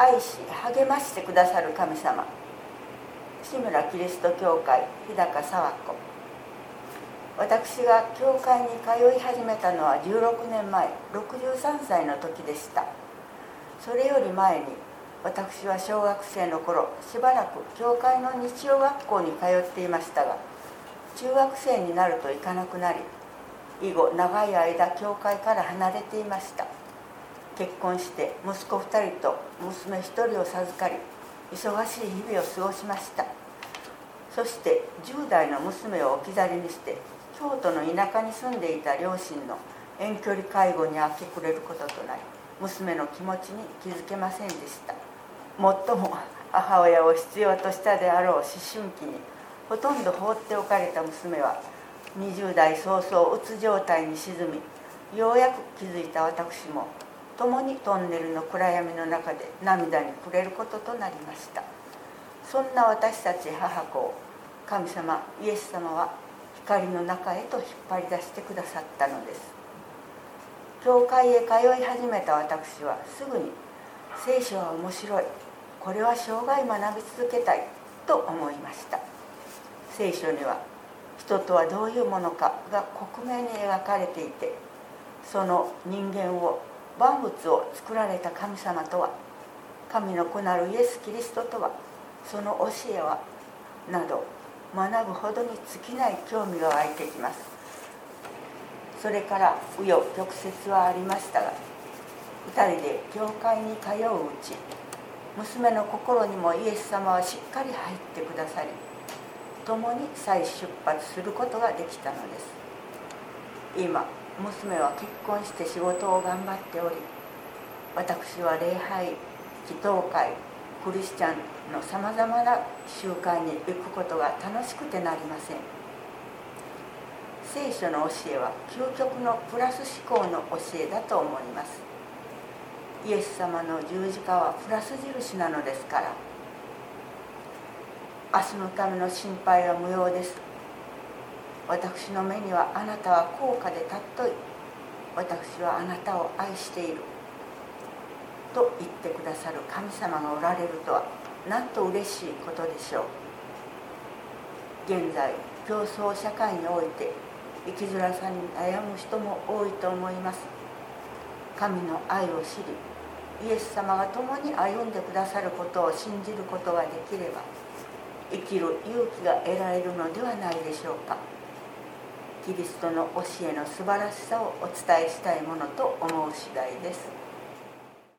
愛し励ましてくださる神様。志村キリスト教会日高沢子。私が教会に通い始めたのは16年前63歳の時でした。それより前に私は小学生の頃しばらく教会の日曜学校に通っていましたが中学生になると行かなくなり以後長い間教会から離れていました。結婚して息子2人と娘1人を授かり忙しい日々を過ごしました。そして10代の娘を置き去りにして京都の田舎に住んでいた両親の遠距離介護に明け暮れることとなり娘の気持ちに気づけませんでした。最も母親を必要としたであろう思春期にほとんど放っておかれた娘は20代早々うつ状態に沈みようやく気づいた私も共にトンネルの暗闇の中で涙に暮れることとなりました。そんな私たち母子を神様イエス様は光の中へと引っ張り出してくださったのです。教会へ通い始めた私はすぐに聖書は面白いこれは生涯学び続けたいと思いました。聖書には人とはどういうものかが克明に描かれていてその人間を万物を作られた神様とは神の子なるイエス・キリストとはその教えはなど学ぶほどに尽きない興味が湧いてきます。それから紆余曲折はありましたが2人で教会に通ううち娘の心にもイエス様はしっかり入ってくださり共に再出発することができたのです。今娘は結婚して仕事を頑張っており私は礼拝祈祷会クリスチャンのさまざまな集会に行くことが楽しくてなりません。聖書の教えは究極のプラス思考の教えだと思います。イエス様の十字架はプラス印なのですから明日のための心配は無用です。私の目にはあなたは高価で尊い私はあなたを愛している。と言ってくださる。神様がおられるとはなんと嬉しいことでしょう。現在競争社会において生きづらさに悩む人も多いと思います。神の愛を知りイエス様が共に歩んでくださることを信じることができれば生きる勇気が得られるのではないでしょうか。キリストの教えの素晴らしさをお伝えしたいものと思う次第です。